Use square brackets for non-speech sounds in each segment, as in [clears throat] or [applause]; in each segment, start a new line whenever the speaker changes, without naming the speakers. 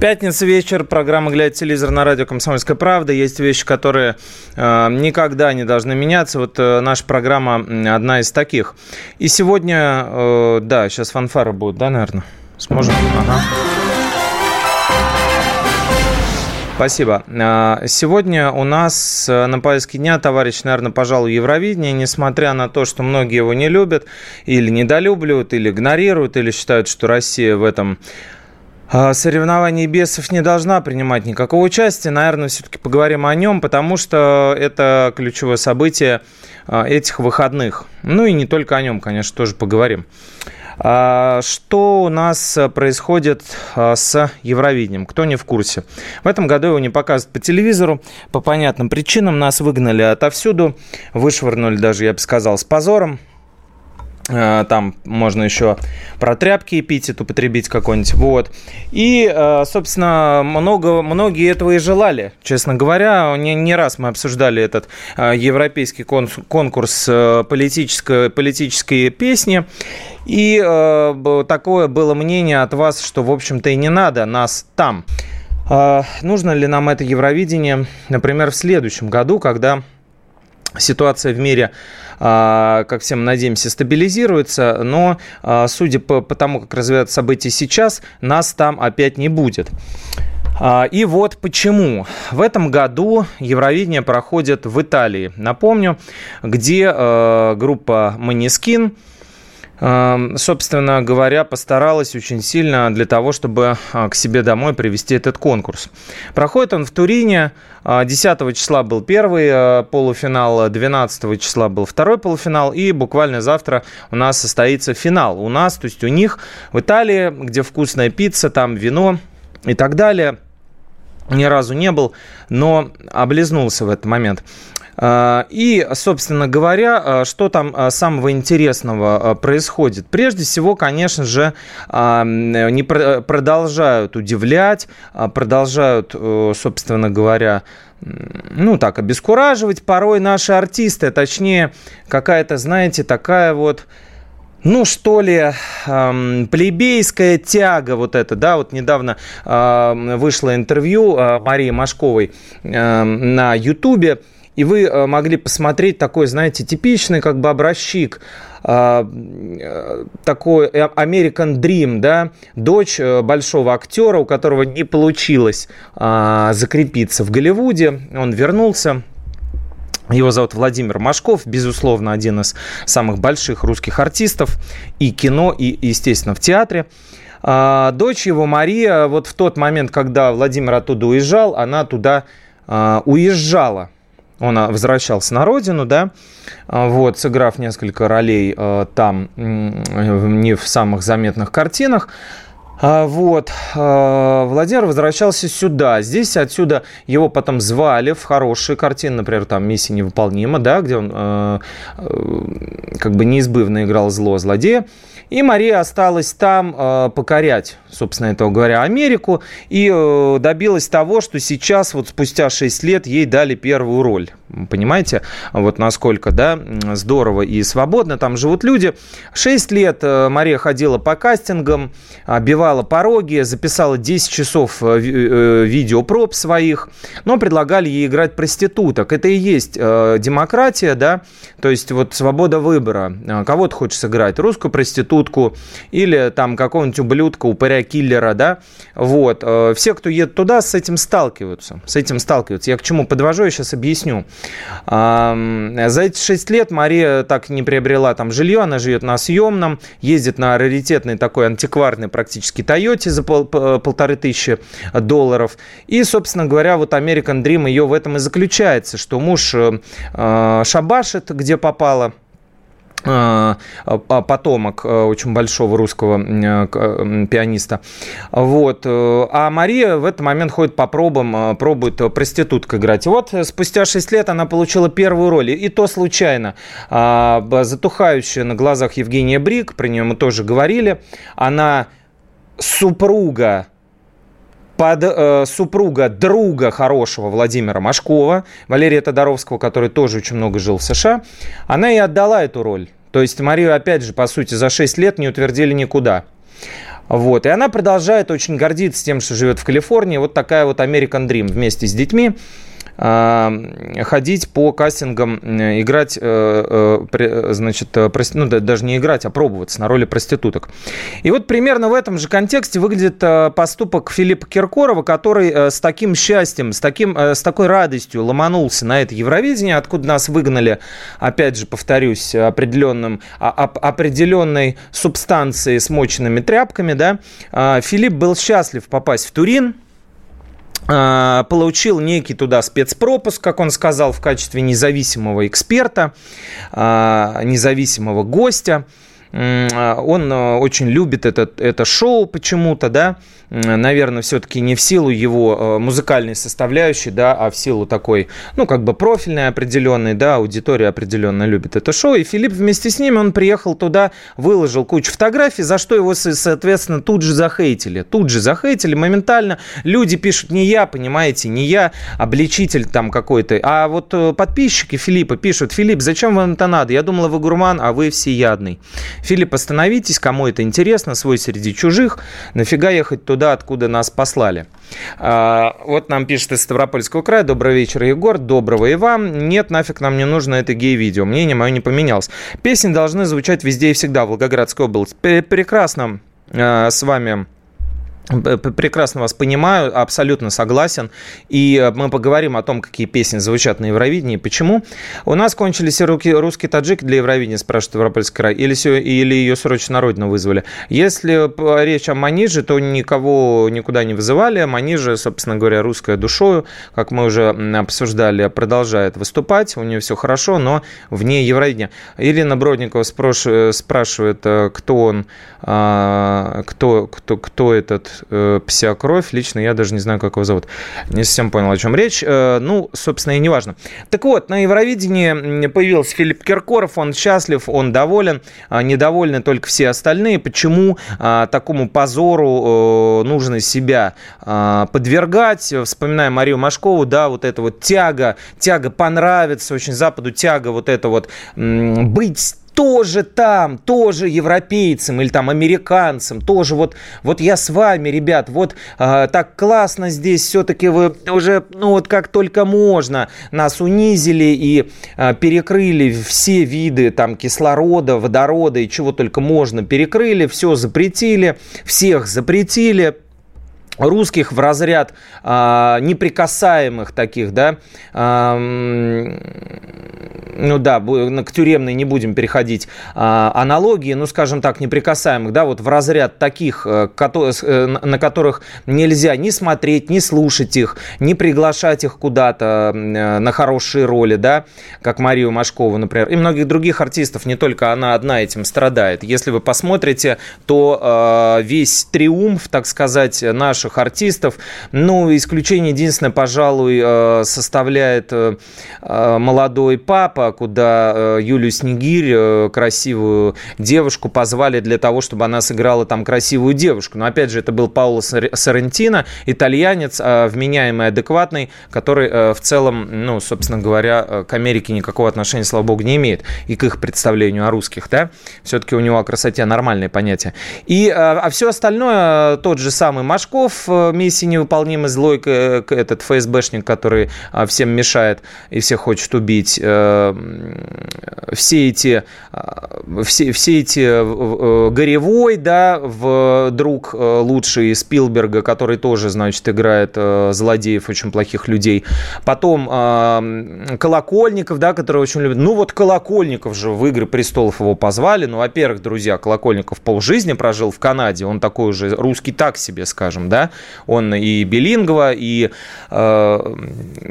Пятница вечер, программа «Глядя телевизор» на радио «Комсомольская правда». Есть вещи, которые э, никогда не должны меняться. Вот э, наша программа одна из таких. И сегодня, э, да, сейчас фанфары будут, да, наверное? Сможем? Ага. Спасибо. А, Сегодня у нас э, на повестке дня, товарищ, наверное, пожалуй, Евровидение, несмотря на то, что многие его не любят, или недолюбливают, или игнорируют, или считают, что Россия в этом а, соревновании бесов не должна принимать никакого участия. Наверное, все-таки поговорим о нем, потому что это ключевое событие а, этих выходных. Ну и не только о нем, конечно, тоже поговорим. А, Что у нас происходит с Евровидением? Кто не в курсе? В этом году его не показывают по телевизору. По понятным причинам нас выгнали отовсюду. Вышвырнули даже, я бы сказал, с позором. Э, Там можно еще про тряпки эпитет употребить какой-нибудь. Вот. И, э, собственно, много, многие этого и желали, честно говоря. Не, не раз мы обсуждали этот э, европейский кон- конкурс политической, политической песни. И такое было мнение от вас, что, в общем-то, и не надо нас там. Нужно ли нам это Евровидение, например, в следующем году, когда ситуация в мире, как все мы надеемся, стабилизируется, но а, судя по, по тому, как развиваются события сейчас, нас там опять не будет. А, И вот почему. В этом году Евровидение проходит в Италии. Напомню, где группа Манискин собственно говоря, постаралась очень сильно для того, чтобы а, к себе домой привести этот конкурс. Проходит он в Турине. А, 10 числа был первый э, полуфинал, 12 числа был второй полуфинал, и буквально завтра у нас состоится финал. У нас, то есть у них в Италии, где вкусная пицца, там вино и так далее. Ни разу не был, но облизнулся в этот момент. А, И, собственно говоря, а, что там а, самого интересного а, происходит? Прежде всего, конечно же, а, не про- продолжают удивлять, а, продолжают, э, собственно говоря, ну так, обескураживать. Порой наши артисты, точнее, какая-то, знаете, такая вот ну, что ли, эм, плебейская тяга вот это, да, вот недавно эм, вышло интервью э, Марии Машковой эм, на Ютубе, и вы э, могли посмотреть такой, знаете, типичный как бы образчик, э, э, такой American Dream, да, дочь большого актера, у которого не получилось закрепиться в Голливуде, он вернулся, его зовут Владимир Машков, безусловно, один из самых больших русских артистов и кино, и, естественно, в театре. А, Дочь его, Мария, вот в тот момент, когда Владимир оттуда уезжал, она туда уезжала. Он а, возвращался на родину, да, а, вот, сыграв несколько ролей а, там, не в самых заметных картинах. Вот. Владимир возвращался сюда. Здесь отсюда его потом звали в хорошие картины, например, там «Миссия невыполнима», да, где он э, как бы неизбывно играл зло злодея. И Мария осталась там э, покорять, собственно этого говоря, Америку и э, добилась того, что сейчас, вот спустя 6 лет, ей дали первую роль. Понимаете, вот насколько, да, здорово и свободно там живут люди. 6 лет э, Мария ходила по кастингам, обивала пороги, записала 10 часов э, э, видеопроб своих, но предлагали ей играть проституток. Это и есть демократия, да, то есть вот свобода выбора. Кого ты хочешь сыграть? Русскую проститутку или там какого-нибудь ублюдка, упыря-киллера, да, вот. Э, Все, кто едет туда, с этим сталкиваются, с этим сталкиваются. Я к чему подвожу, я сейчас объясню. За эти 6 лет Мария так не приобрела там жилье, она живет на съемном, ездит на раритетной такой антикварной практически Тойоте за пол- полторы тысячи долларов. И, собственно говоря, вот American Dream ее в этом и заключается, что муж э, э, шабашит, где попало, потомок э, очень большого русского э, пианиста. Вот. А Мария в этот момент ходит по пробам, пробует проститутка играть. И вот спустя 6 лет она получила первую роль. И то случайно. А, затухающая на глазах Евгения Брик, про нее мы тоже говорили. Она супруга под э, супруга друга хорошего Владимира Машкова, Валерия Тодоровского, который тоже очень много жил в США, она и отдала эту роль. То есть Марию, опять же, по сути, за 6 лет не утвердили никуда. Вот. И она продолжает очень гордиться тем, что живет в Калифорнии. Вот такая вот American Dream вместе с детьми. А, ходить по кастингам, играть, э, э, значит, э, ну, даже не играть, а пробоваться на роли проституток. И вот примерно в этом же контексте выглядит поступок Филиппа Киркорова, который с таким счастьем, с, таким, с такой радостью ломанулся на это Евровидение, откуда нас выгнали, опять же, повторюсь, определенным, а, определенной субстанцией с моченными тряпками, да, Филипп был счастлив попасть в Турин, а, получил некий туда спецпропуск, как он сказал, в качестве независимого эксперта, а, независимого гостя. А, он очень любит это, это шоу почему-то, да, наверное, все-таки не в силу его э, музыкальной составляющей, да, а в силу такой, ну, как бы профильной определенной, да, аудитория определенно любит это шоу. И Филипп вместе с ними, он приехал туда, выложил кучу фотографий, за что его, соответственно, тут же захейтили. Тут же захейтили моментально. Люди пишут, не я, понимаете, не я, обличитель там какой-то. А вот э, подписчики Филиппа пишут, Филипп, зачем вам это надо? Я думала, вы гурман, а вы всеядный. Филипп, остановитесь, кому это интересно, свой среди чужих. Нафига ехать туда? Туда, откуда нас послали. А, вот нам пишет из Ставропольского края. Добрый вечер, Егор. Доброго и вам. Нет, нафиг нам не нужно это гей-видео. Мнение мое не поменялось. Песни должны звучать везде и всегда. Волгоградская область. Прекрасно а, с вами Прекрасно вас понимаю, абсолютно согласен. И э, мы поговорим о том, какие песни звучат на Евровидении, почему. У нас кончились русские таджики для Евровидения, спрашивает Европольский край, или, или ее срочно на родину вызвали. Если речь о Маниже, то никого никуда не вызывали. Маниже, собственно говоря, русская душою, как мы уже обсуждали, продолжает выступать. У нее все хорошо, но вне Евровидения. Ирина Бродникова спрашивает, э, кто он, а, кто, кто, кто этот э, псиокровь. Лично я даже не знаю, как его зовут. Не совсем понял, о чем речь. Э, ну, собственно, и не важно. Так вот, на Евровидении появился Филипп Киркоров. Он счастлив, он доволен. Э, недовольны только все остальные. Почему э, такому позору э, нужно себя э, подвергать? Вспоминаем Марию Машкову, да, вот эта вот тяга, тяга понравится очень Западу, тяга вот это вот быть тоже там, тоже европейцам или там американцам, тоже вот, вот я с вами, ребят, вот э, так классно здесь все-таки вы уже, ну вот как только можно, нас унизили и э, перекрыли все виды там кислорода, водорода и чего только можно, перекрыли, все запретили, всех запретили, русских в разряд а, неприкасаемых таких, да, а, ну да, к тюремной не будем переходить а, аналогии, ну, скажем так, неприкасаемых, да, вот в разряд таких, э, э, на которых нельзя ни смотреть, ни слушать их, ни приглашать их куда-то э, на хорошие роли, да, как Марию Машкову, например, и многих других артистов, не только она одна этим страдает. Если вы посмотрите, то весь триумф, так сказать, наших наших артистов. Ну, исключение единственное, пожалуй, э, составляет э, э, молодой папа, куда Юлю Снегирь, красивую девушку, позвали для того, чтобы она сыграла там красивую девушку. Но опять же, это был Пауло Соррентино, итальянец, вменяемый, адекватный, который в целом, ну, собственно говоря, к Америке никакого отношения, слава богу, не имеет. И к их представлению о русских, да. Все-таки у него о красоте нормальное понятие. И, а все остальное, тот же самый Машков, Э, миссии невыполнимой, злой этот ФСБшник, который а, всем мешает и всех хочет убить. Э, все эти, а, все, все эти э, Горевой, да, в друг лучший Спилберга, который тоже, значит, играет злодеев, очень плохих людей. Потом а, Колокольников, да, который очень любит. Ну вот Колокольников же в «Игры престолов» его позвали. Ну, во-первых, друзья, Колокольников полжизни прожил в Канаде. Он такой уже русский так себе, скажем, да. Он и билингва, и э,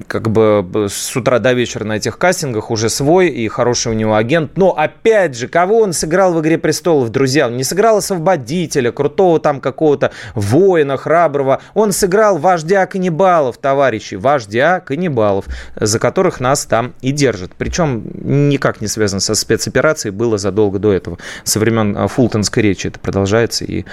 как бы с утра до вечера на этих кастингах уже свой, и хороший у него агент. Но опять же, кого он сыграл в «Игре престолов», друзья? Он не сыграл освободителя, крутого там какого-то воина, храброго. Он сыграл вождя каннибалов, товарищи, вождя каннибалов, за которых нас там и держат. Причем никак не связано со спецоперацией, было задолго до этого. Со времен а, Фултонской речи это продолжается и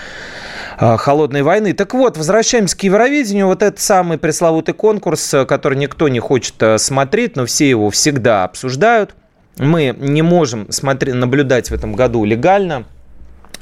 холодной войны. Так вот, возвращаемся к Евровидению. Вот этот самый пресловутый конкурс, который никто не хочет а, смотреть, но все его всегда обсуждают. Мы не можем смотреть, наблюдать в этом году легально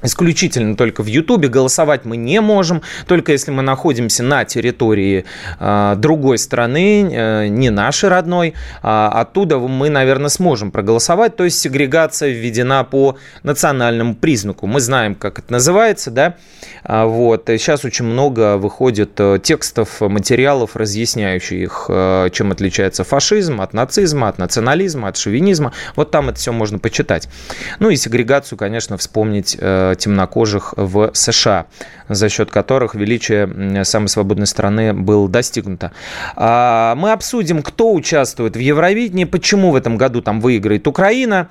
исключительно только в Ютубе. Голосовать мы не можем, только если мы находимся на территории э, другой страны, э, не нашей родной. Э, оттуда мы, наверное, сможем проголосовать. То есть сегрегация введена по национальному признаку. Мы знаем, как это называется, да. А, вот. Сейчас очень много выходит э, текстов, материалов, разъясняющих, э, чем отличается фашизм от нацизма, от национализма, от шовинизма. Вот там это все можно почитать. Ну и сегрегацию, конечно, вспомнить э, темнокожих в США, за счет которых величие самой свободной страны было достигнуто. А, мы обсудим, кто участвует в Евровидении, почему в этом году там выиграет Украина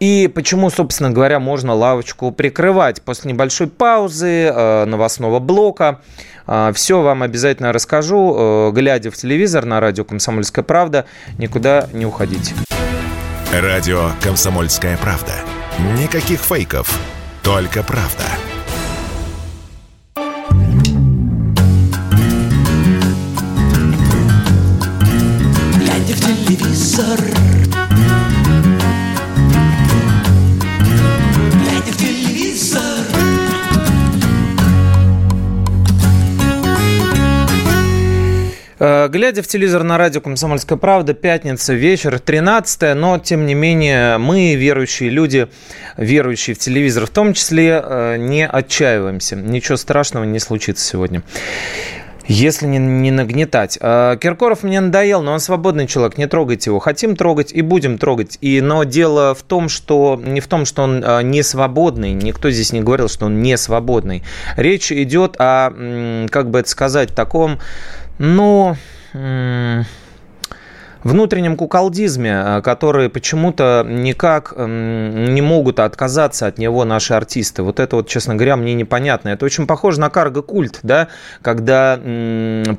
и почему, собственно говоря, можно лавочку прикрывать. После небольшой паузы, э, новостного блока, э, все вам обязательно расскажу, э, глядя в телевизор на радио «Комсомольская правда». Никуда не уходите.
Радио «Комсомольская правда». Никаких фейков, только правда.
Глядя в телевизор Глядя в телевизор
на радио «Комсомольская правда», пятница, вечер, 13 но, тем не менее, мы, верующие люди, верующие в телевизор в том числе, э, не отчаиваемся. Ничего страшного не случится сегодня. Если не, не нагнетать. Э, Киркоров мне надоел, но он свободный человек, не трогайте его. Хотим трогать и будем трогать. И, но дело в том, что не в том, что он э, не свободный. Никто здесь не говорил, что он не свободный. Речь идет о, как бы это сказать, таком, ну, м, внутреннем куколдизме, э, который почему-то никак не могут отказаться от него наши артисты. Вот это вот, честно говоря, мне непонятно. Это очень похоже на карго-культ, да, когда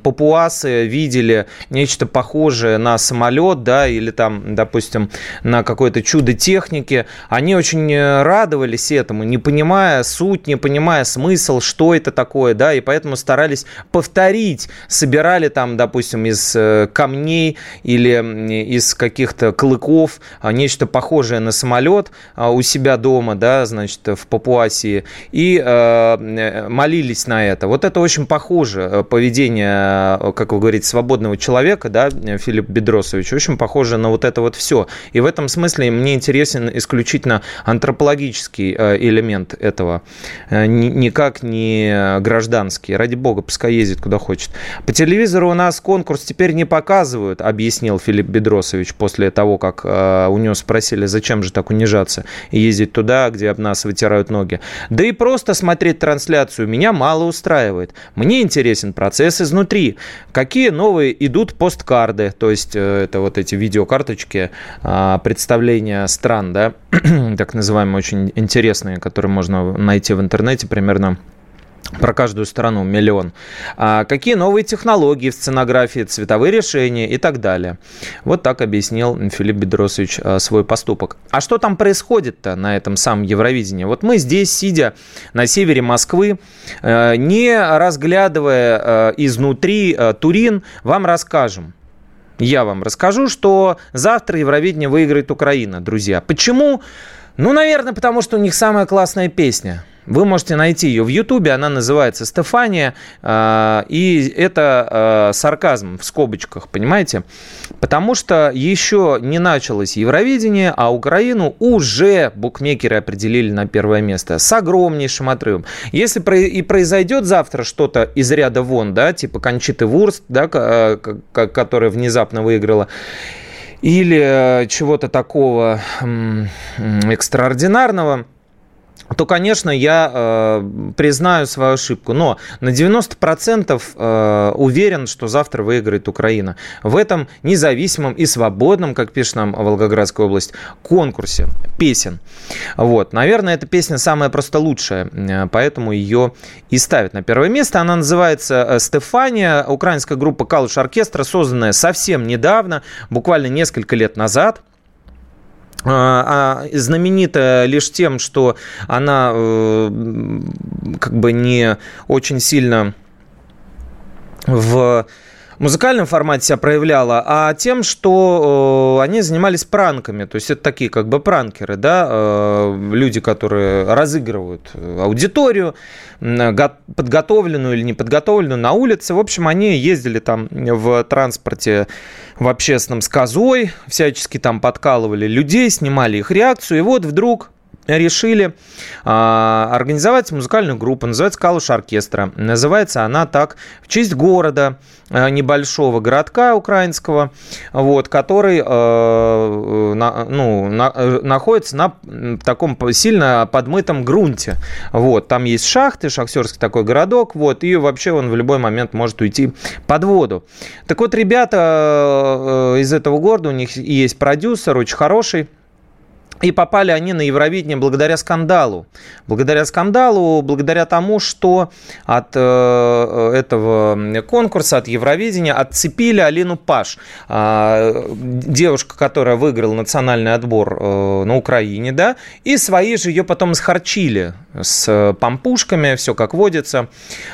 папуасы видели нечто похожее на самолет, да, или там, допустим, на какое-то чудо техники. Они очень э, радовались этому, не понимая суть, не понимая смысл, что это такое, да, и поэтому старались повторить, собирали там, допустим, из э, камней или из каких-то клыков а, нечто похожее на самолет а, у себя дома, да, значит, в Папуасии, и э, молились на это. Вот это очень похоже э, поведение, как вы говорите, свободного человека, да, Филипп Бедросович, очень похоже на вот это вот все. И в этом смысле мне интересен исключительно антропологический э, элемент этого, никак не гражданский. Ради бога, пускай ездит куда хочет. По телевизору у нас конкурс теперь не показывают, объяснил Филипп Бедросович после того, как э, у него спросили, зачем же так унижаться и ездить туда, где об нас вытирают ноги. Да и просто смотреть трансляцию меня мало устраивает. Мне интересен процесс изнутри. Какие новые идут посткарды, то есть э, это вот эти видеокарточки э, представления стран, да, [clears throat] так называемые, очень интересные, которые можно найти в интернете примерно про каждую страну миллион. А какие новые технологии в сценографии, цветовые решения и так далее. Вот так объяснил Филипп Бедросович а, свой поступок. А что там происходит-то на этом самом Евровидении? Вот мы здесь, сидя на севере Москвы, э, не разглядывая э, изнутри Турин, вам расскажем. Я вам расскажу, что завтра Евровидение выиграет Украина, друзья. Почему? Ну, наверное, потому что у них самая классная песня – вы можете найти ее в Ютубе, она называется «Стефания», а, и это а, сарказм в скобочках, понимаете? Потому что еще не началось Евровидение, а Украину уже букмекеры определили на первое место с огромнейшим отрывом. Если и произойдет завтра что-то из ряда вон, да, типа Кончиты Вурст, да, а, которая внезапно выиграла, или чего-то такого экстраординарного – то, конечно, я э, признаю свою ошибку. Но на 90% э, уверен, что завтра выиграет Украина. В этом независимом и свободном, как пишет нам Волгоградская область, конкурсе песен. Вот. Наверное, эта песня самая просто лучшая, э, поэтому ее и ставят на первое место. Она называется э, «Стефания». Украинская группа «Калуш Оркестра», созданная совсем недавно, буквально несколько лет назад. А, а, знаменита лишь тем, что она э, как бы не очень сильно в музыкальном формате себя проявляла, а тем, что э, они занимались пранками. То есть это такие как бы пранкеры, да, э, люди, которые разыгрывают аудиторию, подготовленную или неподготовленную на улице. В общем, они ездили там в транспорте в общественном с козой, всячески там подкалывали людей, снимали их реакцию, и вот вдруг решили а, организовать музыкальную группу, называется «Калуш Оркестра». Называется она так в честь города, а, небольшого городка украинского, вот, который а, на, ну, на, находится на таком сильно подмытом грунте. Вот, там есть шахты, шахтерский такой городок, вот, и вообще он в любой момент может уйти под воду. Так вот, ребята из этого города, у них есть продюсер, очень хороший, и попали они на Евровидение благодаря скандалу. Благодаря скандалу, благодаря тому, что от э, этого конкурса, от Евровидения отцепили Алину Паш. Э, девушка, которая выиграла национальный отбор э, на Украине, да, и свои же ее потом схарчили с пампушками, все как водится,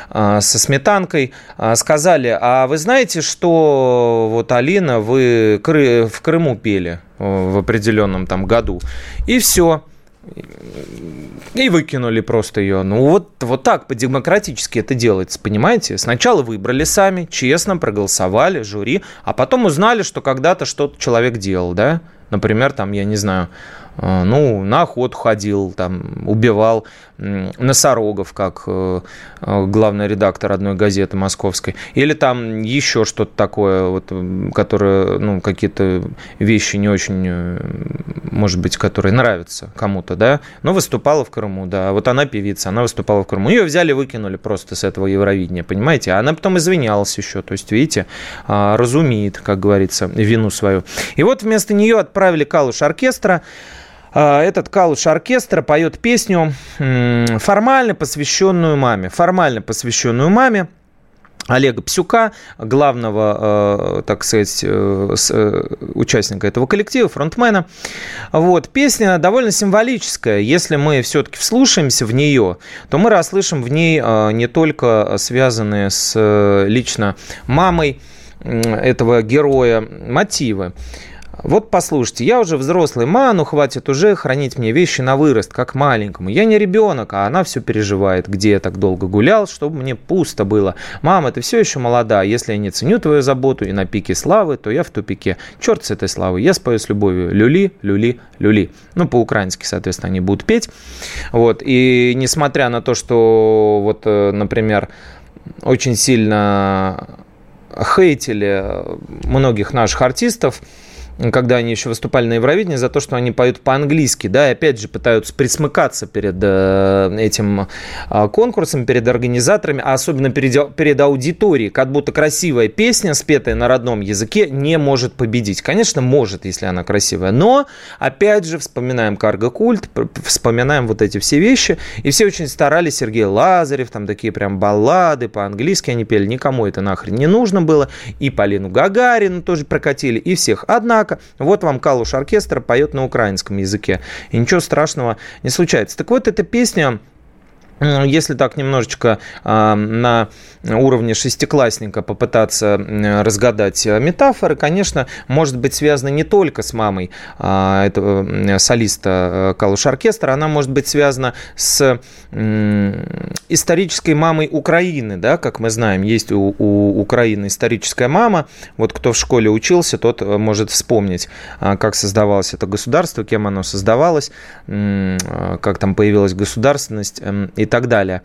э, со сметанкой. Э, сказали, а вы знаете, что вот Алина, вы в Крыму пели? Э, в определенном там году. И все. И выкинули просто ее. Ну вот, вот так по-демократически это делается, понимаете? Сначала выбрали сами, честно проголосовали, жюри, а потом узнали, что когда-то что-то человек делал, да? Например, там, я не знаю, э, ну, на охоту ходил, там, убивал носорогов, как э, э, главный редактор одной газеты московской, или там еще что-то такое, вот, которое, ну, какие-то вещи не очень, может быть, которые нравятся кому-то, да, но выступала в Крыму, да, вот она певица, она выступала в Крыму, ее взяли, выкинули просто с этого Евровидения, понимаете, а она потом извинялась еще, то есть, видите, а, разумеет, как говорится, вину свою. И вот вместо нее отправили Калуш оркестра, этот Калуш оркестра поет песню, формально посвященную маме. Формально посвященную маме. Олега Псюка, главного, э, так сказать, э, э, участника этого коллектива, фронтмена. Вот. Песня довольно символическая. Если мы все-таки вслушаемся в нее, то мы расслышим в ней не только связанные с лично мамой этого героя мотивы. Вот послушайте, я уже взрослый ману, хватит уже хранить мне вещи на вырост, как маленькому. Я не ребенок, а она все переживает, где я так долго гулял, чтобы мне пусто было. Мама, ты все еще молода, если я не ценю твою заботу и на пике славы, то я в тупике. Черт с этой славы, я спою с любовью. Люли, люли, люли. Ну, по-украински, соответственно, они будут петь. Вот, и несмотря на то, что вот, э, например, очень сильно хейтили многих наших артистов, когда они еще выступали на Евровидении, за то, что они поют по-английски, да, и опять же пытаются присмыкаться перед э, этим э, конкурсом, перед организаторами, а особенно перед, перед аудиторией, как будто красивая песня, спетая на родном языке, не может победить. Конечно, может, если она красивая, но, опять же, вспоминаем карго-культ, вспоминаем вот эти все вещи, и все очень старались, Сергей Лазарев, там такие прям баллады по-английски они пели, никому это нахрен не нужно было, и Полину Гагарину тоже прокатили, и всех. Однако, Однако, вот вам Калуш оркестр поет на украинском языке. И ничего страшного не случается. Так вот, эта песня если так немножечко а, на уровне шестиклассника попытаться разгадать метафоры, конечно, может быть связана не только с мамой а, этого солиста э, Калуш оркестра, она может быть связана с исторической мамой Украины, да, как мы знаем, есть у, у Украины историческая мама, вот кто в школе учился, тот э, может вспомнить, а, как создавалось это государство, кем оно создавалось, как там появилась государственность и и так далее.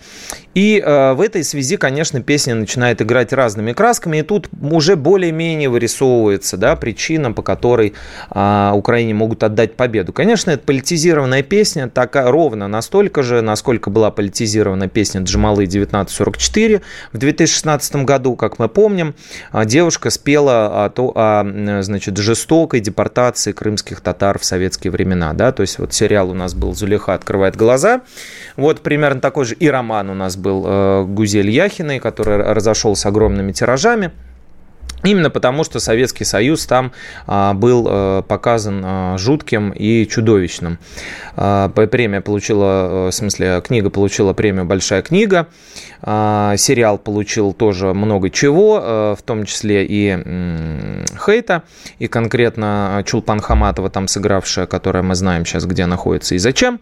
И э, в этой связи, конечно, песня начинает играть разными красками, и тут уже более-менее вырисовывается да, причина, по которой э, Украине могут отдать победу. Конечно, это политизированная песня, так ровно настолько же, насколько была политизирована песня Джамалы 1944 в 2016 году, как мы помним, а, девушка спела о, то, о значит, жестокой депортации крымских татар в советские времена. Да? То есть вот сериал у нас был «Зулиха открывает глаза», вот примерно такой же и роман у нас был э, Гузель Яхиной, который разошелся огромными тиражами. Именно потому, что Советский Союз там а, был а, показан а, жутким и чудовищным. А, премия получила, в смысле, книга получила премию «Большая книга», сериал получил тоже много чего, в том числе и хейта, и конкретно Чулпан Хаматова там сыгравшая, которая мы знаем сейчас, где находится и зачем.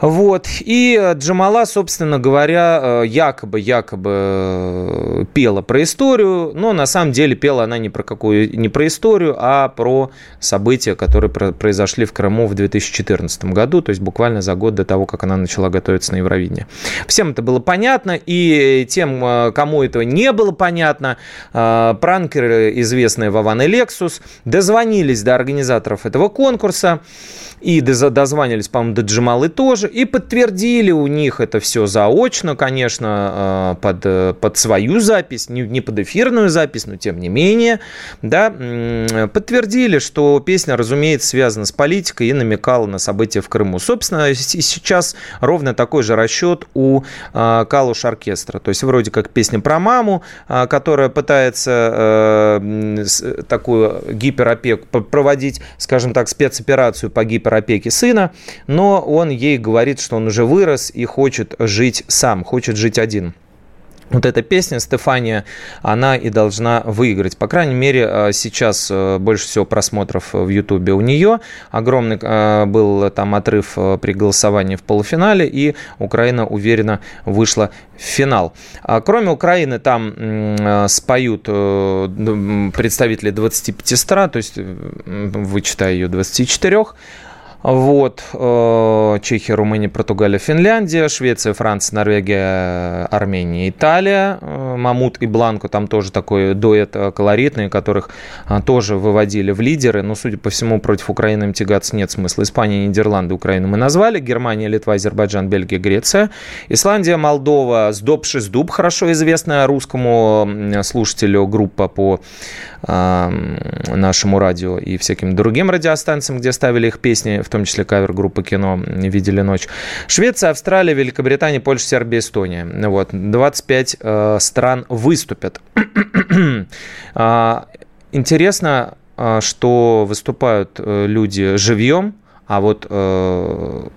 Вот. И Джамала, собственно говоря, якобы, якобы пела про историю, но на самом деле пела она не про какую, не про историю, а про события, которые произошли в Крыму в 2014 году, то есть буквально за год до того, как она начала готовиться на Евровидение. Всем это было понятно, и тем, кому этого не было понятно, пранкеры, известные Вован и Лексус, дозвонились до организаторов этого конкурса, и дозванивались, по-моему, до Джамалы тоже, и подтвердили у них это все заочно, конечно, э, под, э, под свою запись, не, не под эфирную запись, но тем не менее, да, подтвердили, что песня, разумеется, связана с политикой и намекала на события в Крыму. Собственно, сейчас ровно такой же расчет у э, Калуш оркестра, то есть вроде как песня про маму, которая пытается такую гиперопеку проводить, скажем так, спецоперацию по гипер опеки сына, но он ей говорит, что он уже вырос и хочет жить сам, хочет жить один вот эта песня Стефания, она и должна выиграть. По крайней мере, э, сейчас э, больше всего просмотров в Ютубе у нее. Огромный э, был там отрыв при голосовании в полуфинале, и Украина уверенно вышла в финал. А кроме Украины там споют представители 25 стран, то есть вычитая ее 24 вот. Э, Чехия, Румыния, Португалия, Финляндия, Швеция, Франция, Норвегия, Армения, Италия. Э, Мамут и Бланко там тоже такой дуэт э, колоритный, которых тоже выводили в лидеры. Но, судя по всему, против Украины им тягаться нет смысла. Испания, Нидерланды, Украину мы назвали. Германия, Литва, Азербайджан, Бельгия, Греция. Исландия, Молдова, Сдоб Шиздуб, хорошо известная русскому слушателю группа по нашему радио и всяким другим радиостанциям, где ставили их песни, в том числе кавер-группы кино «Видели ночь». Швеция, Австралия, Великобритания, Польша, Сербия, Эстония. Вот, 25 э, стран выступят. [clears throat] А, интересно, а, что выступают э, люди живьем, а вот э,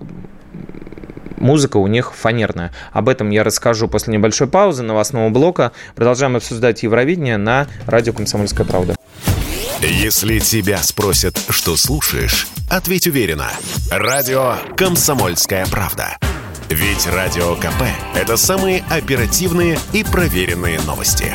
музыка у них фанерная. Об этом я расскажу после небольшой паузы новостного блока. Продолжаем обсуждать Евровидение на радио «Комсомольская правда».
Если тебя спросят, что слушаешь, ответь уверенно. Радио «Комсомольская правда». Ведь Радио КП – это самые оперативные и проверенные новости.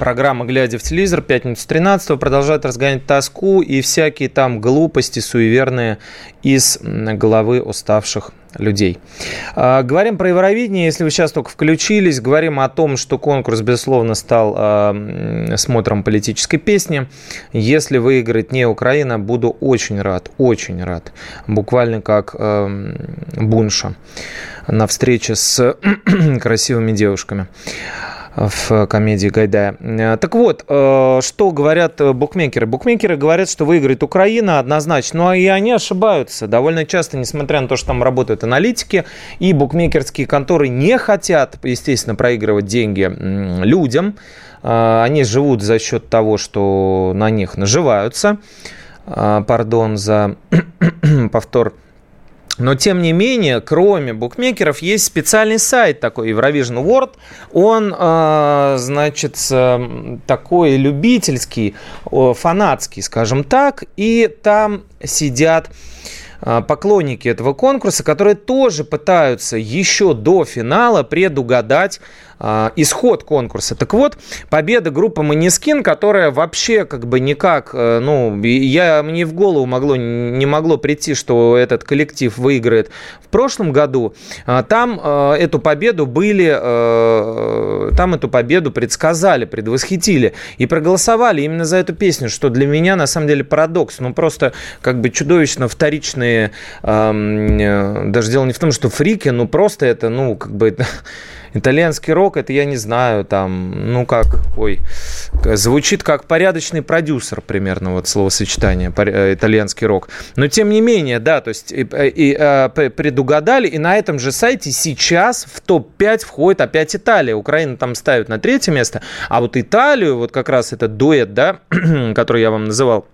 Программа «Глядя в телевизор» пятницу 13 продолжает разгонять тоску и всякие там глупости суеверные из головы уставших людей. А, говорим про Евровидение, если вы сейчас только включились, говорим о том, что конкурс, безусловно, стал а, смотром политической песни. Если выиграет не Украина, буду очень рад, очень рад. Буквально как а, Бунша на встрече с [clears throat] красивыми девушками в комедии Гайдая. Э, так вот, э, что говорят букмекеры? Букмекеры говорят, что выиграет Украина однозначно, но и они ошибаются. Довольно часто, несмотря на то, что там работают аналитики, и букмекерские конторы не хотят, естественно, проигрывать деньги людям. Э, они живут за счет того, что на них наживаются. Пардон за [clears throat] повтор Но, тем не менее, кроме букмекеров, есть специальный сайт такой, Eurovision World. Он, э, значит, такой любительский, фанатский, скажем так. И там сидят а, поклонники этого конкурса, которые тоже пытаются еще до финала предугадать а, исход конкурса. Так вот, победа группы Манискин, которая вообще как бы никак, э, ну, я, мне в голову могло, не могло прийти, что этот коллектив выиграет в прошлом году, а, там э, эту победу были, э, там эту победу предсказали, предвосхитили и проголосовали именно за эту песню, что для меня на самом деле парадокс, ну, просто как бы чудовищно вторичные, даже дело не в том, что фрики, ну, просто это, ну, как бы [laughs] Итальянский рок, это я не знаю, там, ну как, ой, звучит как порядочный продюсер примерно, вот словосочетание, э, итальянский рок. Но тем не менее, да, то есть и, и, и, предугадали, и на этом же сайте сейчас в топ-5 входит опять Италия. Украина там ставит на третье место, а вот Италию, вот как раз этот дуэт, да, [clears throat] который я вам называл,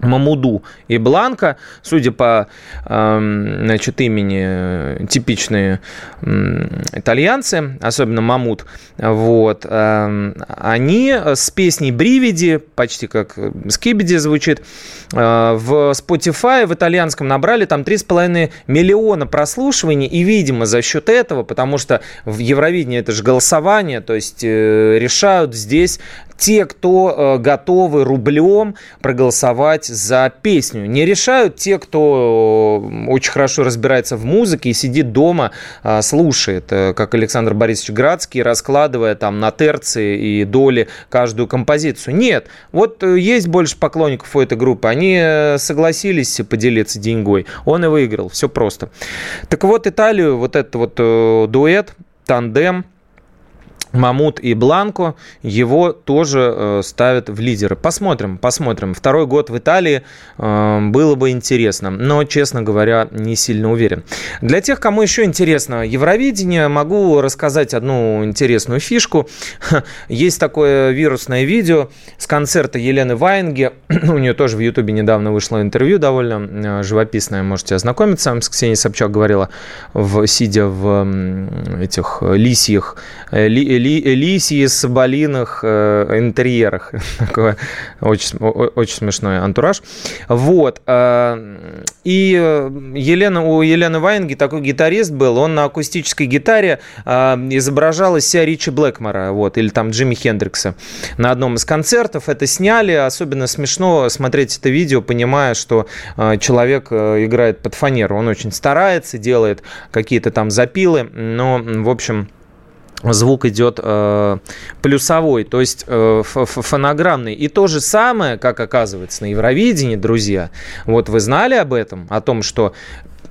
Мамуду и Бланка, судя по значит, имени, типичные итальянцы, особенно Мамут, вот, они с песней «Бривиди», почти как «Скибиди» звучит, э, в Spotify в итальянском набрали там 3,5 миллиона прослушиваний, и, видимо, за счет этого, потому что в Евровидении это же голосование, то есть э, решают здесь те, кто э, готовы рублем проголосовать за песню. Не решают те, кто э, очень хорошо разбирается в музыке и сидит дома, э, слушает, как Александр Борисович Градский, раскладывая там на терции и доли каждую композицию. Нет, вот есть больше поклонников у этой группы, они согласились поделиться деньгой. Он и выиграл, все просто. Так вот, Италию, вот этот вот дуэт, тандем – Мамут и Бланко, его тоже э, ставят в лидеры. Посмотрим, посмотрим. Второй год в Италии э, было бы интересно, но, честно говоря, не сильно уверен. Для тех, кому еще интересно Евровидение, могу рассказать одну интересную фишку. [laughs] Есть такое вирусное видео с концерта Елены Ваенги. [clears throat] У нее тоже в Ютубе недавно вышло интервью довольно э, живописное, можете ознакомиться. С Ксенией Собчак говорила, в, сидя в этих лисьих, ли, ли, лисьи соболиных э, интерьерах. [laughs] Такой очень, очень смешной антураж. Вот. Э, и Елена, у Елены Ваенги такой гитарист был, он на акустической гитаре э, изображал из себя Ричи Блэкмора, вот, или там Джимми Хендрикса на одном из концертов. Это сняли, особенно смешно смотреть это видео, понимая, что э, человек э, играет под фанеру. Он очень старается, делает какие-то там запилы, но, в общем, звук идет э, плюсовой, то есть э, фонограммный. И то же самое, как оказывается, на Евровидении, друзья. Вот вы знали об этом, о том, что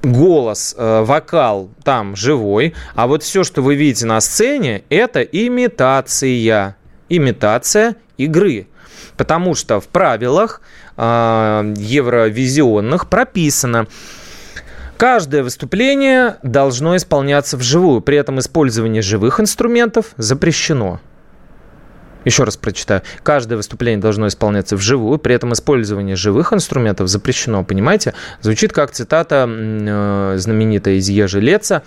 голос, э, вокал там живой, а вот все, что вы видите на сцене, это имитация. Имитация игры. Потому что в правилах э, евровизионных прописано, Каждое выступление должно исполняться вживую, при этом использование живых инструментов запрещено. Еще раз прочитаю. Каждое выступление должно исполняться вживую, при этом использование живых инструментов запрещено. Понимаете? Звучит как цитата э, знаменитая из Ежи Леца.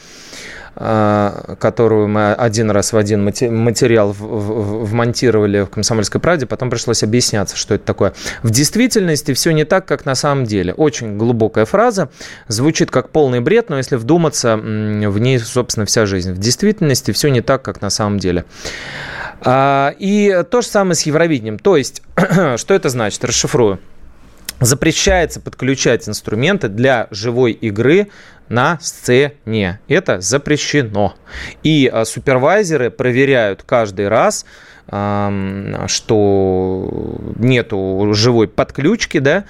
А, которую мы один раз в один материал вмонтировали в «Комсомольской правде», потом пришлось объясняться, что это такое. В действительности все не так, как на самом деле. Очень глубокая фраза, звучит как полный бред, но если вдуматься, в ней, собственно, вся жизнь. В действительности все не так, как на самом деле. А, и то же самое с Евровидением. То есть, [clears throat] что это значит? Расшифрую. Запрещается подключать инструменты для живой игры на сцене. Это запрещено. И а, супервайзеры проверяют каждый раз, что нету живой подключки, да,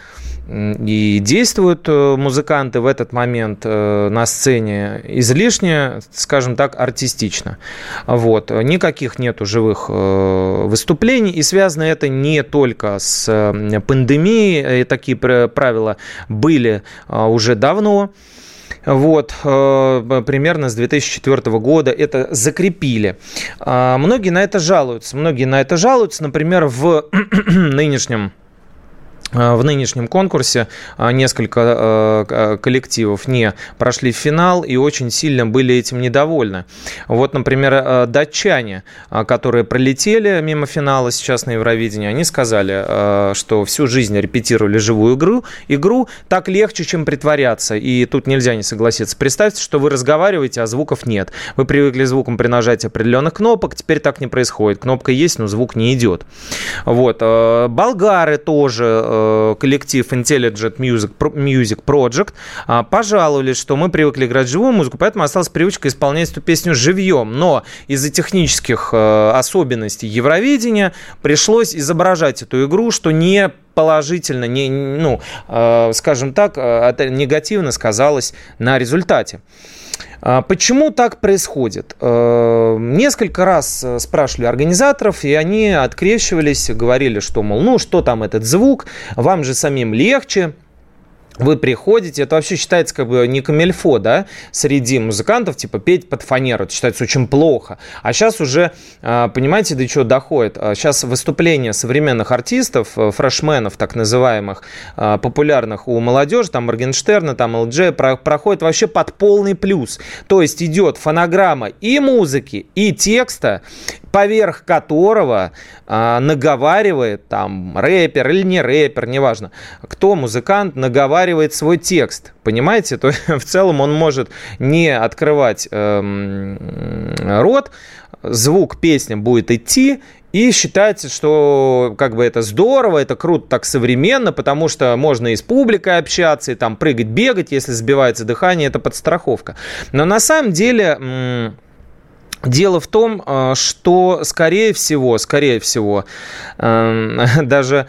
и действуют э, музыканты в этот момент э, на сцене излишне, скажем так, артистично. Вот. Никаких нету живых э, выступлений, и связано это не только с пандемией, такие правила были уже давно. Вот, примерно с 2004 года это закрепили. А, многие на это жалуются. Многие на это жалуются. Например, в [clears throat] нынешнем Э, в нынешнем конкурсе э, несколько э, коллективов не прошли в финал и очень сильно были этим недовольны. Вот, например, датчане, которые пролетели мимо финала сейчас на Евровидении, они сказали, что всю жизнь репетировали живую игру, игру так легче, чем притворяться. И тут нельзя не согласиться. Представьте, что вы разговариваете, а звуков нет. Вы привыкли звуком при нажатии определенных кнопок, теперь так не происходит. Кнопка есть, но звук не идет. Вот. Болгары тоже коллектив Intelligent Music, Music Project а, пожаловались, что мы привыкли играть живую музыку, поэтому осталась привычка исполнять эту песню живьем. Но из-за технических э, особенностей Евровидения пришлось изображать эту игру, что не положительно, не, ну, э, скажем так, это негативно сказалось на результате. А почему так происходит? Э, несколько раз э, спрашивали организаторов, и они открещивались, говорили, что, мол, ну что там этот звук, вам же самим легче, вы приходите, это вообще считается как бы не камельфо, да, среди музыкантов, типа петь под фанеру, это считается очень плохо. А сейчас уже, а, понимаете, до чего доходит? Сейчас а выступления современных артистов, э, фрешменов так называемых, а, популярных у молодежи, там Моргенштерна, там ЛДЖ, проходит вообще под полный плюс. То есть идет фонограмма и музыки, и текста, поверх которого э, наговаривает там рэпер или не рэпер, неважно, кто музыкант наговаривает свой текст, понимаете? То [laughs] в целом он может не открывать э, рот, звук песни будет идти, и считается, что как бы это здорово, это круто, так современно, потому что можно и с публикой общаться, и там прыгать, бегать, если сбивается дыхание, это подстраховка. Но на самом деле Дело в том, э, что, скорее всего, скорее всего, эм, [laughs] даже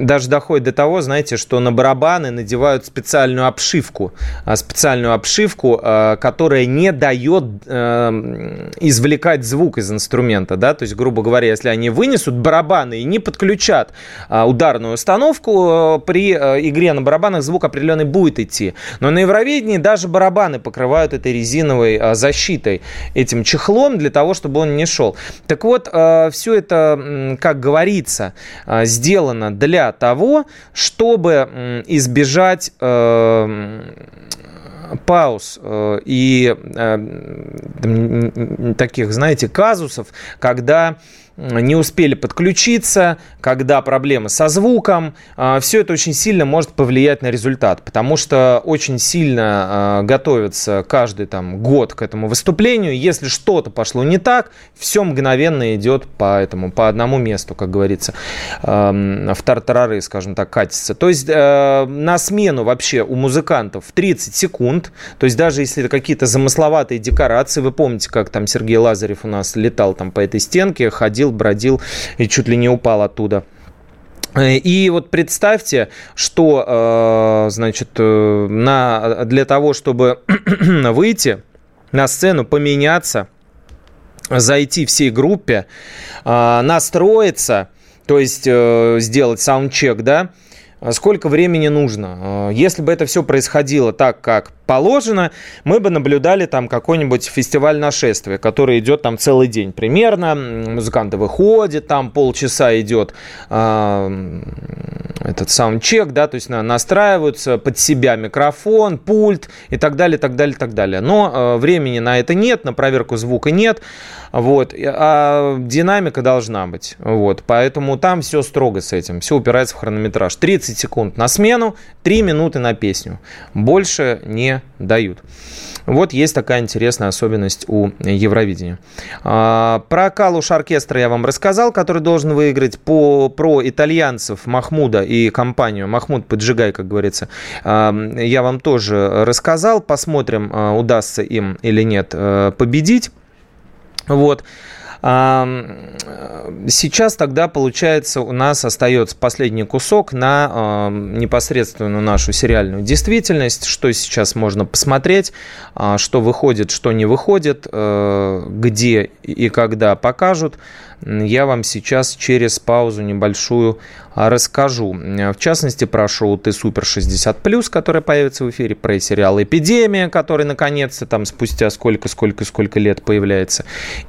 даже доходит до того, знаете, что на барабаны надевают специальную обшивку, а, специальную обшивку, а, которая не дает э, извлекать звук из инструмента, да, то есть, грубо говоря, если они вынесут барабаны и не подключат а, ударную установку, э, при э, игре на барабанах звук определенный будет идти. Но на Евровидении даже барабаны покрывают этой резиновой защитой, этим чехлом для того, чтобы он не шел. Так вот, все это, как говорится, сделано для того, чтобы избежать э, пауз э, и э, таких, знаете, казусов, когда не успели подключиться, когда проблемы со звуком, а, все это очень сильно может повлиять на результат, потому что очень сильно а, готовится каждый там год к этому выступлению. Если что-то пошло не так, все мгновенно идет по этому, по одному месту, как говорится, в тартарары, скажем так, катится. То есть э, на смену вообще у музыкантов 30 секунд, то есть даже если это какие-то замысловатые декорации, вы помните, как там Сергей Лазарев у нас летал там по этой стенке, ходил ходил, бродил и чуть ли не упал оттуда. И вот представьте, что, э, значит, э, на, для того, чтобы [clears throat] выйти на сцену, поменяться, зайти всей группе, э, настроиться, то есть сделать саундчек, да, сколько времени нужно. Если бы это все происходило так, как положено, мы бы наблюдали там какой-нибудь фестиваль нашествия, который идет там целый день примерно. Музыканты выходят, там полчаса идет э, этот саундчек, да, то есть на, настраиваются под себя микрофон, пульт и так далее, так далее, так далее. Но э, времени на это нет, на проверку звука нет, вот, а динамика должна быть, вот, поэтому там все строго с этим, все упирается в хронометраж. 30 секунд на смену, 3 минуты на песню, больше не дают. Вот есть такая интересная особенность у Евровидения. А, про Калуш оркестра я вам рассказал, который должен выиграть по, про итальянцев Махмуда и компанию. Махмуд, поджигай, как говорится. А, я вам тоже рассказал. Посмотрим, а, удастся им или нет победить. Вот. Сейчас тогда, получается, у нас остается последний кусок на непосредственную нашу сериальную действительность, что сейчас можно посмотреть, а, что выходит, что не выходит, э, где и когда покажут я вам сейчас через паузу небольшую а, расскажу. В частности, про шоу «Ты супер 60+,» которое появится в эфире, про сериал «Эпидемия», который наконец-то там спустя сколько-сколько-сколько лет появляется,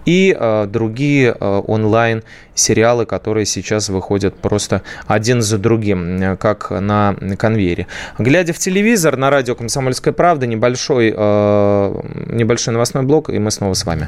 и э, другие другие онлайн-сериалы, которые сейчас выходят просто один за другим, как на конвейере. Глядя в телевизор на радио «Комсомольская правда», небольшой, небольшой новостной блок, и мы снова с вами.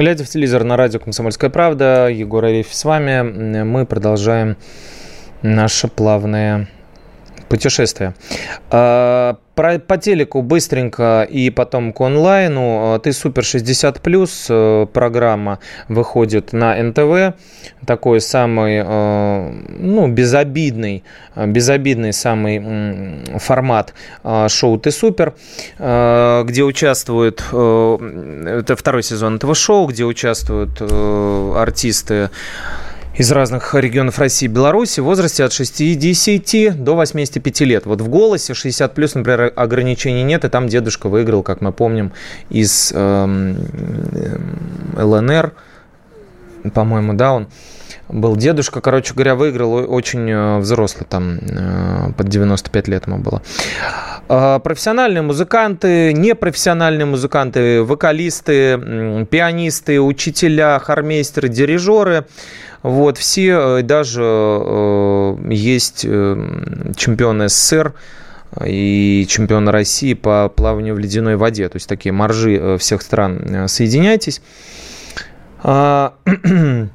Глядя в телевизор
на радио «Комсомольская правда», Егор Арефь с вами, мы продолжаем наше плавное путешествие. А, Про, по телеку быстренько и потом к онлайну. Ты супер 60 плюс э, программа выходит на НТВ. Такой самый, э, ну, безобидный, э, безобидный самый формат шоу «Ты супер», где участвуют, это второй сезон этого шоу, где участвуют артисты из разных регионов России и Беларуси в возрасте от 60 до 85 лет. Вот в «Голосе» 60 плюс, например, ограничений нет, и там дедушка выиграл, как мы помним, из эм, эм, ЛНР, по-моему, да, он был дедушка, короче говоря, выиграл очень э, взрослый, там э, под 95 лет ему было. А, Профессиональные музыканты, непрофессиональные музыканты, вокалисты, пианисты, учителя, хормейстеры, дирижеры. Вот, все, э, даже э, есть э, чемпионы СССР, и чемпионы России по плаванию в ледяной воде. То есть такие маржи э, всех стран. Э, Соединяйтесь. А, [clears throat]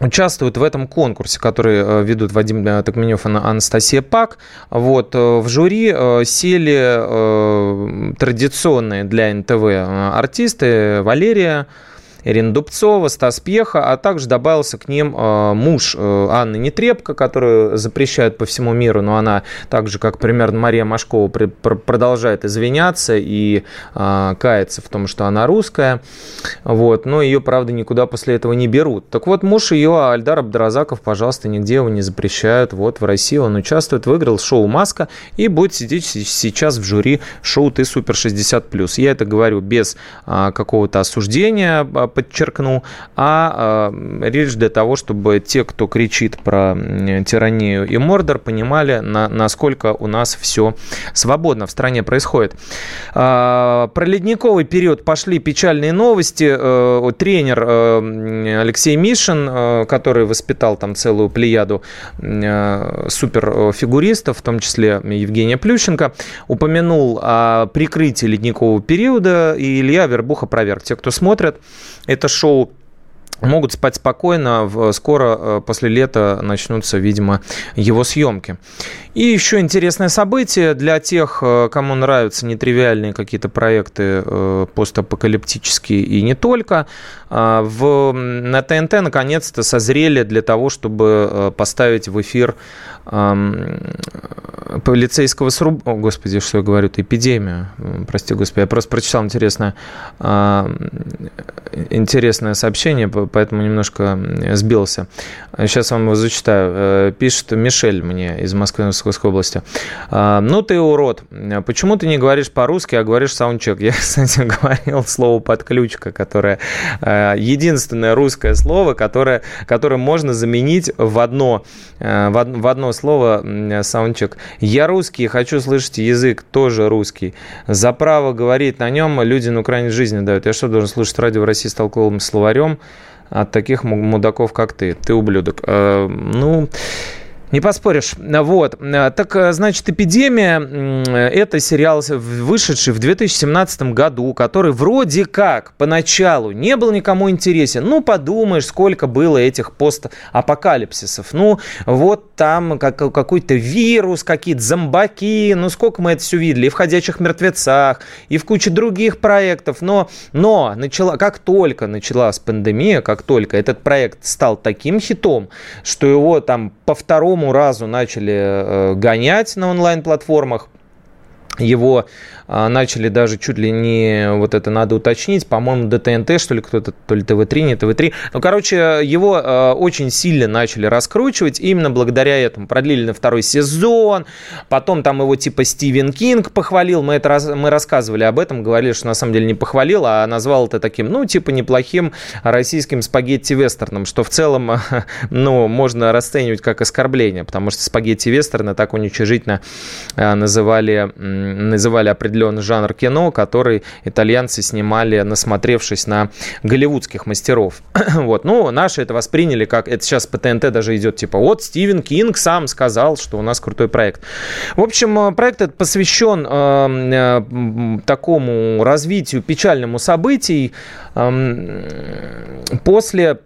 участвуют в этом конкурсе, который э, ведут Вадим э, Токменев и Анастасия Пак. Вот, э, в жюри э, сели э, традиционные для НТВ э, артисты Валерия Ирина Дубцова, Стас Пьеха, а также добавился к ним э, муж э, Анны Нетребко, которую запрещают по всему миру, но она так же, как примерно Мария Машкова, продолжает извиняться и э, кается в том, что она русская. Вот, но ее, правда, никуда после этого не берут. Так вот, муж ее, Альдар Абдразаков, пожалуйста, нигде его не запрещают. Вот в России он участвует, выиграл шоу «Маска» и будет сидеть сейчас в жюри шоу «Ты супер 60+.» Я это говорю без а, какого-то осуждения, а, подчеркну, а, а речь для того, чтобы те, кто кричит про тиранию и Мордор, понимали, на- насколько у нас все свободно в стране происходит. А, Про ледниковый период пошли печальные новости. Э, Тренер э, Алексей Мишин, э, который воспитал там целую плеяду э, суперфигуристов, в том числе Евгения Плющенко, упомянул о прикрытии ледникового периода, и Илья Вербуха проверк. Те, кто смотрят это шоу, могут спать спокойно. Скоро э, после лета начнутся, видимо, его съемки. И еще интересное событие для тех, э, кому нравятся нетривиальные какие-то проекты э, постапокалиптические и не только. В, на ТНТ наконец-то созрели для того, чтобы поставить в эфир полицейского сруба... О, господи, что я говорю, это эпидемия. М, Прости, господи, я просто прочитал интересное, интересное сообщение, поэтому немножко сбился. Сейчас вам его зачитаю. Э, Пишет Мишель мне из Москвы, Московской области. А, Ну ты урод. Почему ты не говоришь по-русски, а говоришь саундчек? Я, [laughs] кстати, говорил слово подключка, которое э, единственное русское слово, которое, которое можно заменить в одно, э, в од- в одно слово саундчек. Я русский, хочу слышать язык тоже русский. За право говорить на нем люди на Украине жизни дают. Я что, должен слушать радио в России с толковым словарем? От таких му- мудаков, как ты. Ты ублюдок. Э, ну, не поспоришь. Вот. Так, э, значит, «Эпидемия» это сериал, вышедший в 2017 году, который вроде как поначалу не был никому интересен. Ну, подумаешь, сколько было этих постапокалипсисов. Ну, вот там как, какой-то вирус, какие-то зомбаки. Ну, сколько мы это все видели. И в «Ходячих мертвецах», и в куче других проектов. Но, но начала, как только началась пандемия, как только этот проект стал таким хитом, что его там по второму разу начали э, гонять на онлайн-платформах, его а, начали даже чуть ли не, вот это надо уточнить, по-моему, ДТНТ, что ли, кто-то, то ли ТВ-3, не ТВ-3. Ну, короче, его э, очень сильно начали раскручивать, именно благодаря этому. Продлили на второй сезон, потом там его типа Стивен Кинг похвалил, мы, это, мы рассказывали об этом, говорили, что на самом деле не похвалил, а назвал это таким, ну, типа неплохим российским спагетти-вестерном, что в целом, [laughs] ну, можно расценивать как оскорбление, потому что спагетти-вестерны так уничижительно э, называли, называли определенный жанр кино, который итальянцы снимали, насмотревшись на голливудских мастеров. [clears throat] вот. Ну, наши это восприняли как... Это сейчас по ТНТ даже идет, типа, вот Стивен Кинг сам сказал, что у нас крутой проект. В общем, э, проект этот посвящен э, э, такому развитию, печальному событий э, после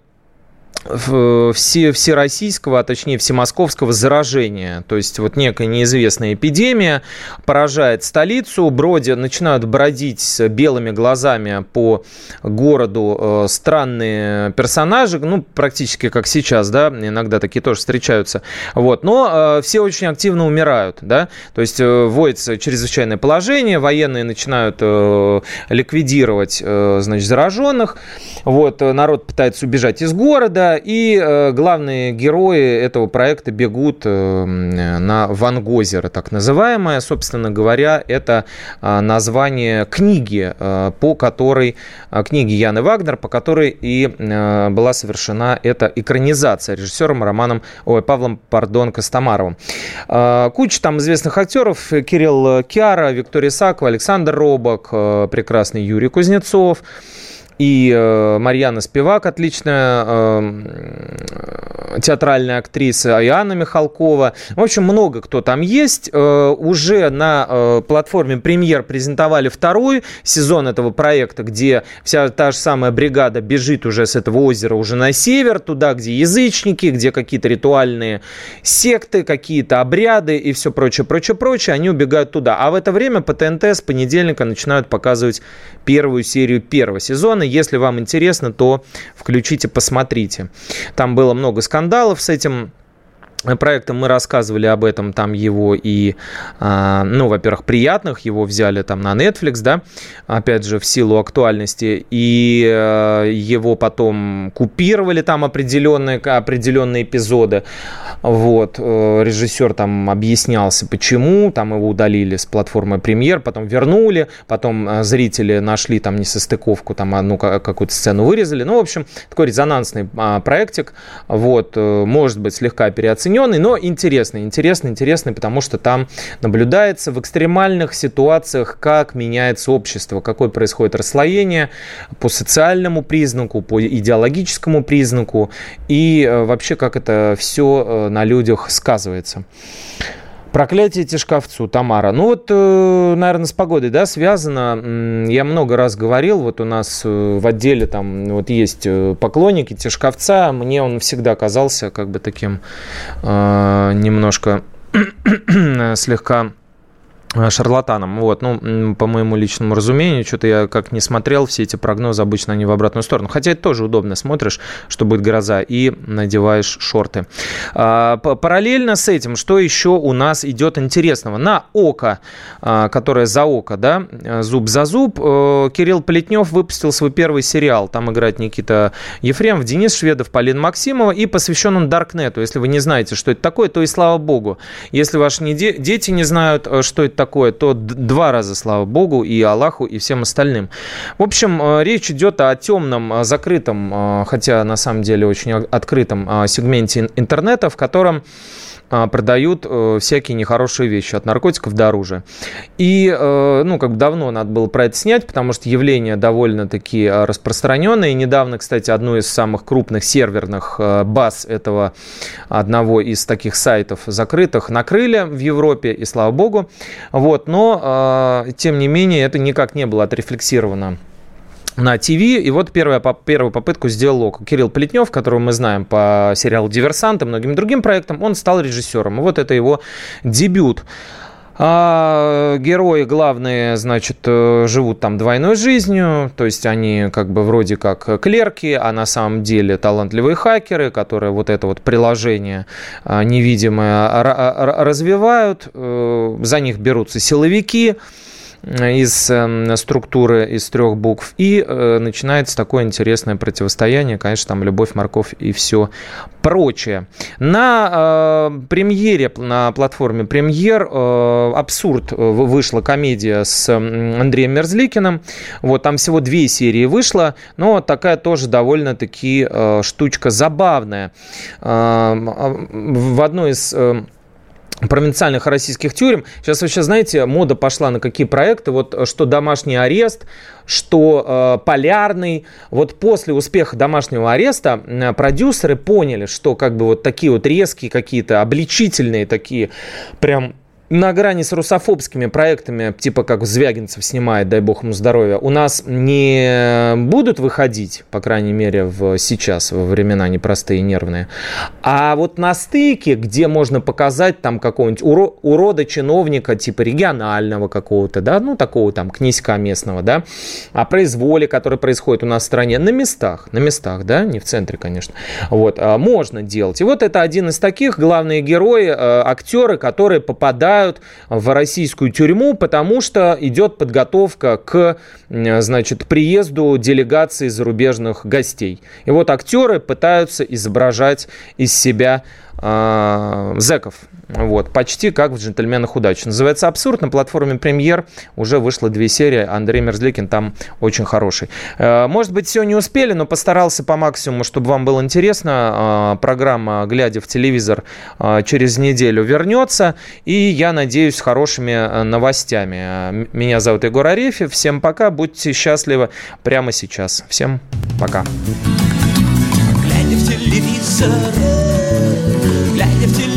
все, всероссийского, а точнее всемосковского заражения. То есть вот некая неизвестная эпидемия поражает столицу, броди начинают бродить белыми глазами по городу э, странные персонажи, ну, практически как сейчас, да, иногда такие тоже встречаются. Вот, но э, все очень активно умирают, да, то есть э, вводится чрезвычайное положение, военные начинают ликвидировать, значит, зараженных, вот, народ пытается убежать из города, и э, главные герои этого проекта бегут э, на Вангозеро, так называемое. Собственно говоря, это э, название книги, э, по которой, э, книги Яны Вагнер, по которой и была совершена эта экранизация режиссером Романом, ой, Павлом, пардон, Костомаровым. Э, куча там известных актеров. Кирилл Киара, Виктория Сакова, Александр Робок, прекрасный Юрий Кузнецов и э, Марьяна Спивак, отличная э, театральная актриса, и Анна Михалкова. В общем, много кто там есть. Э, уже на э, платформе «Премьер» презентовали второй сезон этого проекта, где вся та же самая бригада бежит уже с этого озера уже на север, туда, где язычники, где какие-то ритуальные секты, какие-то обряды и все прочее, прочее, прочее. Они убегают туда. А в это время по ТНТ с понедельника начинают показывать первую серию первого сезона. Если вам интересно, то включите, посмотрите. Там было много скандалов с этим проектом мы рассказывали об этом, там его и, а, ну, во-первых, приятных, его взяли там на Netflix, да, опять же, в силу актуальности, и э, его потом купировали там определенные, определенные эпизоды, вот, э, режиссер там объяснялся, почему, там его удалили с платформы премьер, потом вернули, потом э, зрители нашли там несостыковку, там одну какую-то сцену вырезали, ну, в общем, такой резонансный а, проектик, вот, может быть, слегка переоценен, удлиненный, но интересный. Интересный, интересный, потому что там наблюдается в экстремальных ситуациях, как меняется общество, какое происходит расслоение по социальному признаку, по идеологическому признаку и э, вообще как это все э, на людях сказывается. Проклятие Тишковцу, Тамара. Ну вот, э, наверное, с погодой, да, связано. Я много раз говорил, вот у нас э, в отделе там вот есть э, поклонники Тишковца. Мне он всегда казался как бы таким э, немножко [clears throat] слегка шарлатаном. Вот, ну, по моему личному разумению, что-то я как не смотрел, все эти прогнозы обычно они в обратную сторону. Хотя это тоже удобно, смотришь, что будет гроза, и надеваешь шорты. А, параллельно с этим, что еще у нас идет интересного? На око, а, которое за око, да, зуб за зуб, э, Кирилл Плетнев выпустил свой первый сериал. Там играет Никита Ефремов, Денис Шведов, Полина Максимова, и посвящен он Даркнету. Если вы не знаете, что это такое, то и слава богу. Если ваши дети не знают, э, что это то два раза, слава богу, и Аллаху, и всем остальным. В общем, э, речь идет о темном, э, закрытом, э, хотя на самом деле очень открытом сегменте интернета, в котором продают всякие нехорошие вещи, от наркотиков до оружия. И, ну, как бы давно надо было про это снять, потому что явление довольно-таки распространенное. И недавно, кстати, одну из самых крупных серверных баз этого одного из таких сайтов закрытых накрыли в Европе, и слава богу. Вот, но, тем не менее, это никак не было отрефлексировано на ТВ. И вот первая, первую попытку сделал Кирилл Плетнев, которого мы знаем по сериалу «Диверсант» и многим другим проектам. Он стал режиссером. И вот это его дебют. А герои главные, значит, э, живут там двойной жизнью, то есть они как бы вроде как клерки, а на самом деле талантливые хакеры, которые вот это вот приложение а, невидимое развивают, э, за них берутся силовики, из эм, структуры из трех букв. И э, начинается такое интересное противостояние, конечно, там любовь, морковь и все прочее. На э, премьере, на платформе премьер э, «Абсурд» вышла комедия с Андреем Мерзликиным. Вот там всего две серии вышло, но такая тоже довольно-таки э, штучка забавная. Э, в одной из э, провинциальных российских тюрем. Сейчас вообще, знаете, мода пошла на какие проекты, вот э, что домашний арест, что э, полярный. Вот после успеха домашнего ареста э, продюсеры поняли, что как бы вот такие вот резкие какие-то обличительные такие прям на грани с русофобскими проектами, типа как Звягинцев снимает, дай бог ему здоровья, у нас не будут выходить, по крайней мере, в сейчас, во времена непростые нервные. А вот на стыке, где можно показать там какого-нибудь уро- урода чиновника, типа регионального какого-то, да, ну такого там князька местного, да, о произволе, который происходит у нас в стране, на местах, на местах, да, не в центре, конечно, вот, а можно делать. И вот это один из таких, главные герои, э, актеры, которые попадают попадают в российскую тюрьму, потому что идет подготовка к значит, приезду делегации зарубежных гостей. И вот актеры пытаются изображать из себя э, зеков. Вот, почти как в «Джентльменах удачи». Называется «Абсурд». На платформе «Премьер» уже вышло две серии. Андрей Мерзликин там очень хороший. Э, может быть, все не успели, но постарался по максимуму, чтобы вам было интересно. Э, программа «Глядя в телевизор» э, через неделю вернется. И я надеюсь, с хорошими новостями. Меня зовут Егор Арефьев. Всем пока. Будьте счастливы прямо сейчас. Всем пока. Глядя в телевизор, глядя в телевизор,